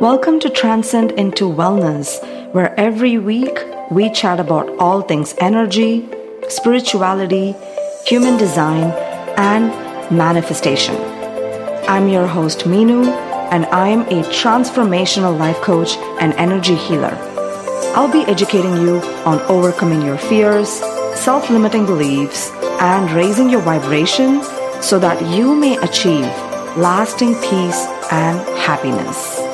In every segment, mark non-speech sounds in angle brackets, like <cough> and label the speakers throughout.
Speaker 1: Welcome to Transcend into Wellness, where every week we chat about all things energy, spirituality, human design, and manifestation. I'm your host, Meenu, and I'm a transformational life coach and energy healer. I'll be educating you on overcoming your fears, self limiting beliefs, and raising your vibration so that you may achieve lasting peace and happiness.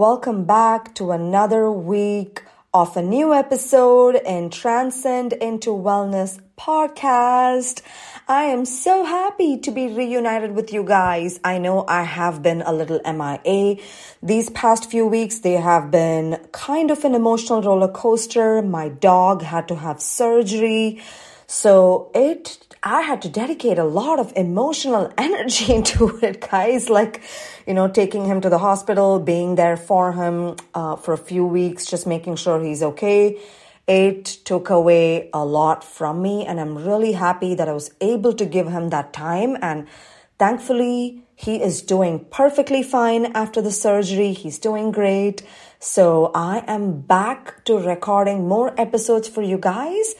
Speaker 1: Welcome back to another week of a new episode in Transcend into Wellness podcast. I am so happy to be reunited with you guys. I know I have been a little MIA. These past few weeks, they have been kind of an emotional roller coaster. My dog had to have surgery. So it I had to dedicate a lot of emotional <laughs> energy into it, guys. Like, you know, taking him to the hospital, being there for him uh, for a few weeks, just making sure he's okay. It took away a lot from me, and I'm really happy that I was able to give him that time. And thankfully, he is doing perfectly fine after the surgery. He's doing great. So I am back to recording more episodes for you guys.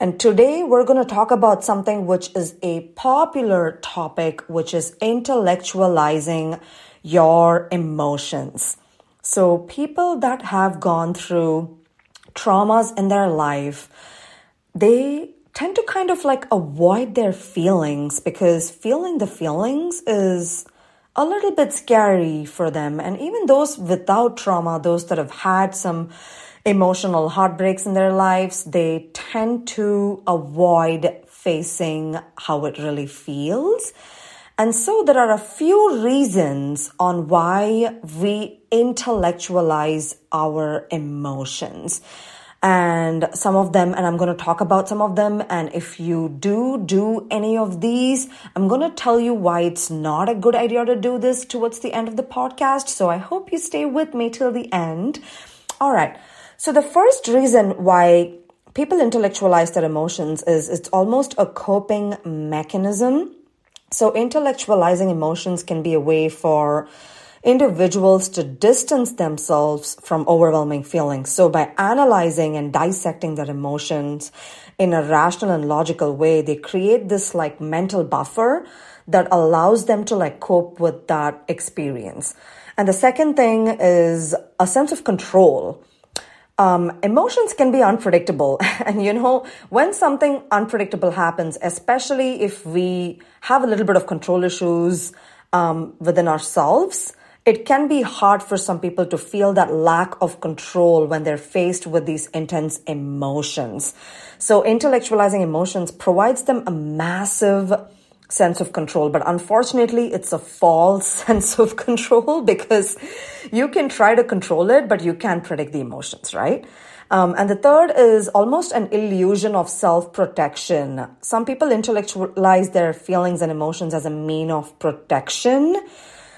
Speaker 1: And today we're going to talk about something which is a popular topic, which is intellectualizing your emotions. So people that have gone through traumas in their life, they tend to kind of like avoid their feelings because feeling the feelings is a little bit scary for them. And even those without trauma, those that have had some emotional heartbreaks in their lives, they tend to avoid facing how it really feels. And so there are a few reasons on why we intellectualize our emotions. And some of them, and I'm going to talk about some of them. And if you do do any of these, I'm going to tell you why it's not a good idea to do this towards the end of the podcast. So I hope you stay with me till the end. All right. So the first reason why people intellectualize their emotions is it's almost a coping mechanism. So intellectualizing emotions can be a way for individuals to distance themselves from overwhelming feelings. So by analyzing and dissecting their emotions in a rational and logical way, they create this like mental buffer that allows them to like cope with that experience. And the second thing is a sense of control um, emotions can be unpredictable. <laughs> and you know, when something unpredictable happens, especially if we have a little bit of control issues um, within ourselves, it can be hard for some people to feel that lack of control when they're faced with these intense emotions. So intellectualizing emotions provides them a massive sense of control. But unfortunately, it's a false <laughs> sense of control <laughs> because you can try to control it, but you can't predict the emotions, right? Um, and the third is almost an illusion of self protection. Some people intellectualize their feelings and emotions as a mean of protection.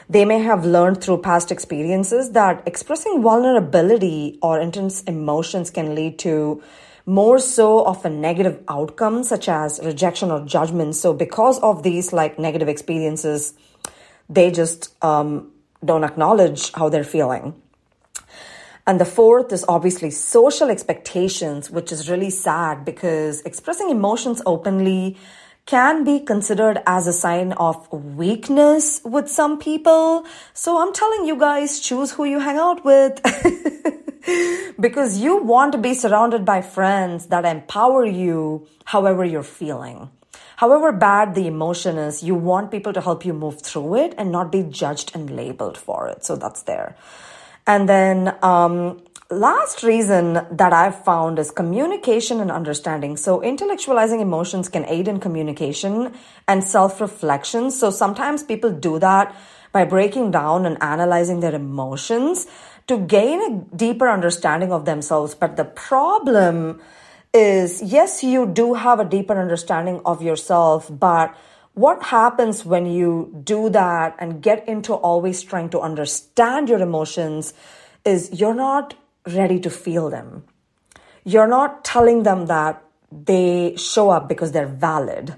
Speaker 1: They may have learned through past experiences that expressing vulnerability or intense emotions can lead to more so of a negative outcome such as rejection or judgment so because of these like negative experiences they just um, don't acknowledge how they're feeling and the fourth is obviously social expectations which is really sad because expressing emotions openly can be considered as a sign of weakness with some people. So I'm telling you guys, choose who you hang out with. <laughs> <laughs> because you want to be surrounded by friends that empower you however you're feeling. However bad the emotion is, you want people to help you move through it and not be judged and labeled for it. So that's there. And then, um, last reason that I've found is communication and understanding. So intellectualizing emotions can aid in communication and self-reflection. So sometimes people do that by breaking down and analyzing their emotions to gain a deeper understanding of themselves. But the problem is, yes, you do have a deeper understanding of yourself, but what happens when you do that and get into always trying to understand your emotions is you're not ready to feel them. You're not telling them that they show up because they're valid.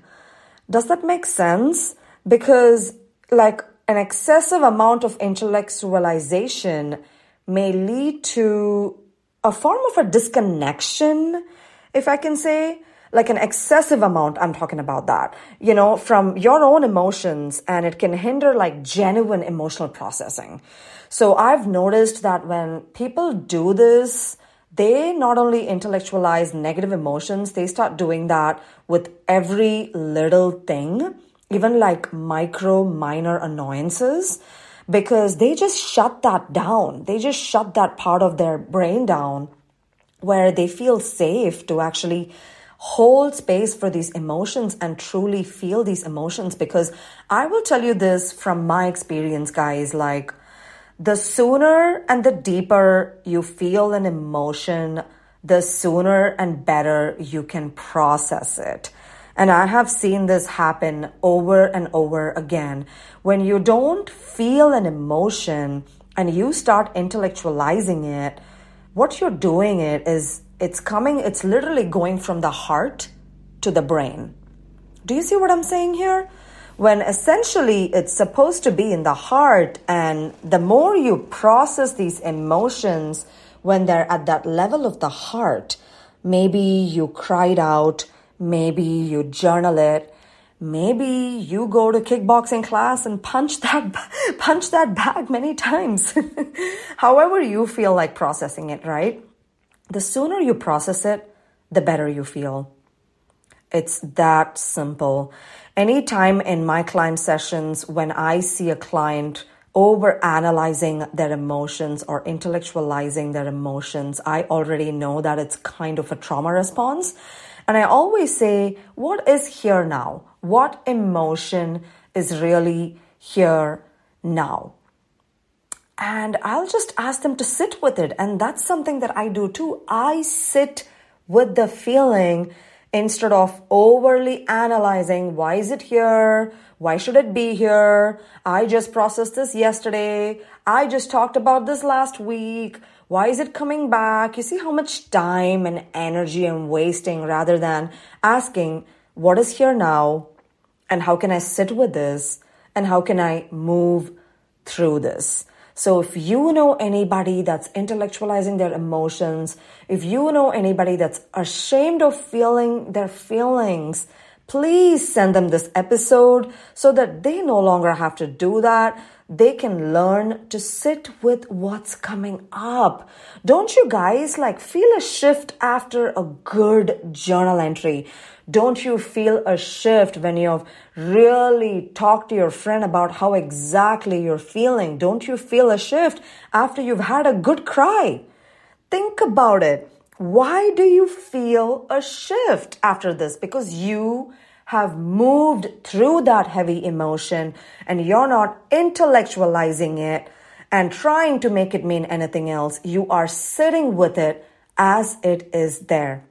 Speaker 1: Does that make sense? Because like an excessive amount of intellectualization may lead to a form of a disconnection, if I can say, like an excessive amount. I'm talking about that, you know, from your own emotions, and it can hinder like genuine emotional processing. So I've noticed that when people do this, they not only intellectualize negative emotions, they start doing that with every little thing, even like micro, minor annoyances because they just shut that down. They just shut that part of their brain down where they feel safe to actually hold space for these emotions and truly feel these emotions. Because I will tell you this from my experience, guys, like the sooner and the deeper you feel an emotion, the sooner and better you can process it. And I have seen this happen over and over again. When you don't feel an emotion and you start intellectualizing it, what you're doing it is it's coming, it's literally going from the heart to the brain. Do you see what I'm saying here? When essentially it's supposed to be in the heart, and the more you process these emotions when they're at that level of the heart, maybe you cried out, Maybe you journal it. Maybe you go to kickboxing class and punch that <laughs> punch that bag many times. <laughs> However you feel like processing it, right? The sooner you process it, the better you feel. It's that simple. Anytime in my client sessions when I see a client over analyzing their emotions or intellectualizing their emotions, I already know that it's kind of a trauma response. And I always say, what is here now? What emotion is really here now? And I'll just ask them to sit with it. And that's something that I do too. I sit with the feeling instead of overly analyzing why is it here? Why should it be here? I just processed this yesterday. I just talked about this last week. Why is it coming back? You see how much time and energy I'm wasting rather than asking, what is here now? And how can I sit with this? And how can I move through this? So if you know anybody that's intellectualizing their emotions, if you know anybody that's ashamed of feeling their feelings, please send them this episode so that they no longer have to do that they can learn to sit with what's coming up. Don't you guys like feel a shift after a good journal entry? Don't you feel a shift when you've really talked to your friend about how exactly you're feeling? Don't you feel a shift after you've had a good cry? Think about it. Why do you feel a shift after this? Because you have moved through that heavy emotion and you're not intellectualizing it and trying to make it mean anything else. You are sitting with it as it is there.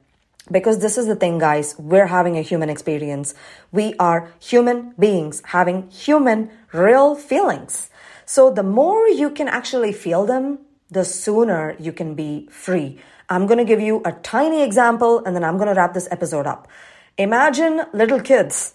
Speaker 1: Because this is the thing, guys, we're having a human experience. We are human beings having human, real feelings. So the more you can actually feel them, the sooner you can be free. I'm going to give you a tiny example and then I'm going to wrap this episode up. Imagine little kids.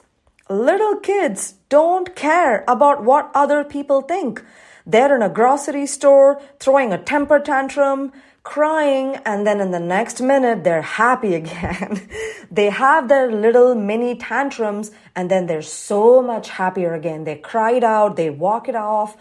Speaker 1: Little kids don't care about what other people think. They're in a grocery store throwing a temper tantrum, crying, and then in the next minute they're happy <laughs> again. they have their little mini tantrums and then they're so much happier again. They cried out, they walk it off,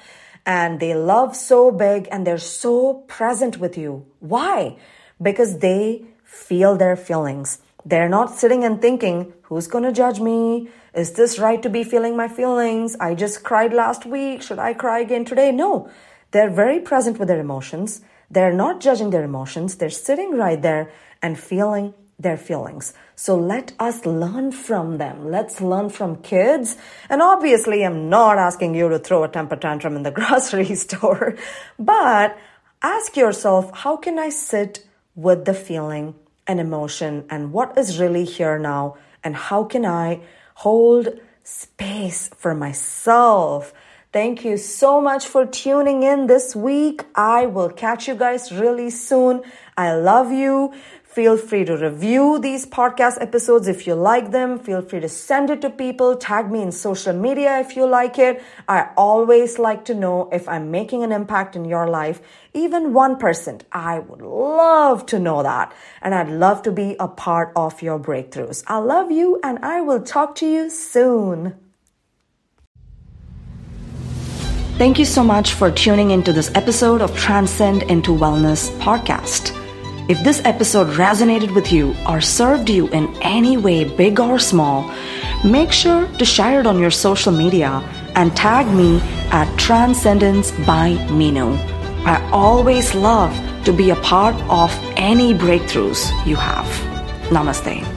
Speaker 1: and they love so big and they're so present with you. Why? Because they feel their feelings. They're not sitting and thinking, who's going to judge me? Is this right to be feeling my feelings? I just cried last week. Should I cry again today? No. They're very present with their emotions. They're not judging their emotions. They're sitting right there and feeling their feelings. So let us learn from them. Let's learn from kids. And obviously, I'm not asking you to throw a temper tantrum in the <laughs> grocery store, but ask yourself, how can I sit with the feeling and emotion and what is really here now and how can I hold space for myself. Thank you so much for tuning in this week. I will catch you guys really soon. I love you. Feel free to review these podcast episodes if you like them. Feel free to send it to people. Tag me in social media if you like it. I always like to know if I'm making an impact in your life, even 1%. I would love to know that. And I'd love to be a part of your breakthroughs. I love you and I will talk to you soon. Thank you so much for tuning into this episode of Transcend into Wellness podcast. If this episode resonated with you or served you in any way, big or small, make sure to share it on your social media and tag me at Transcendence by Meenu. I always love to be a part of any breakthroughs you have. Namaste.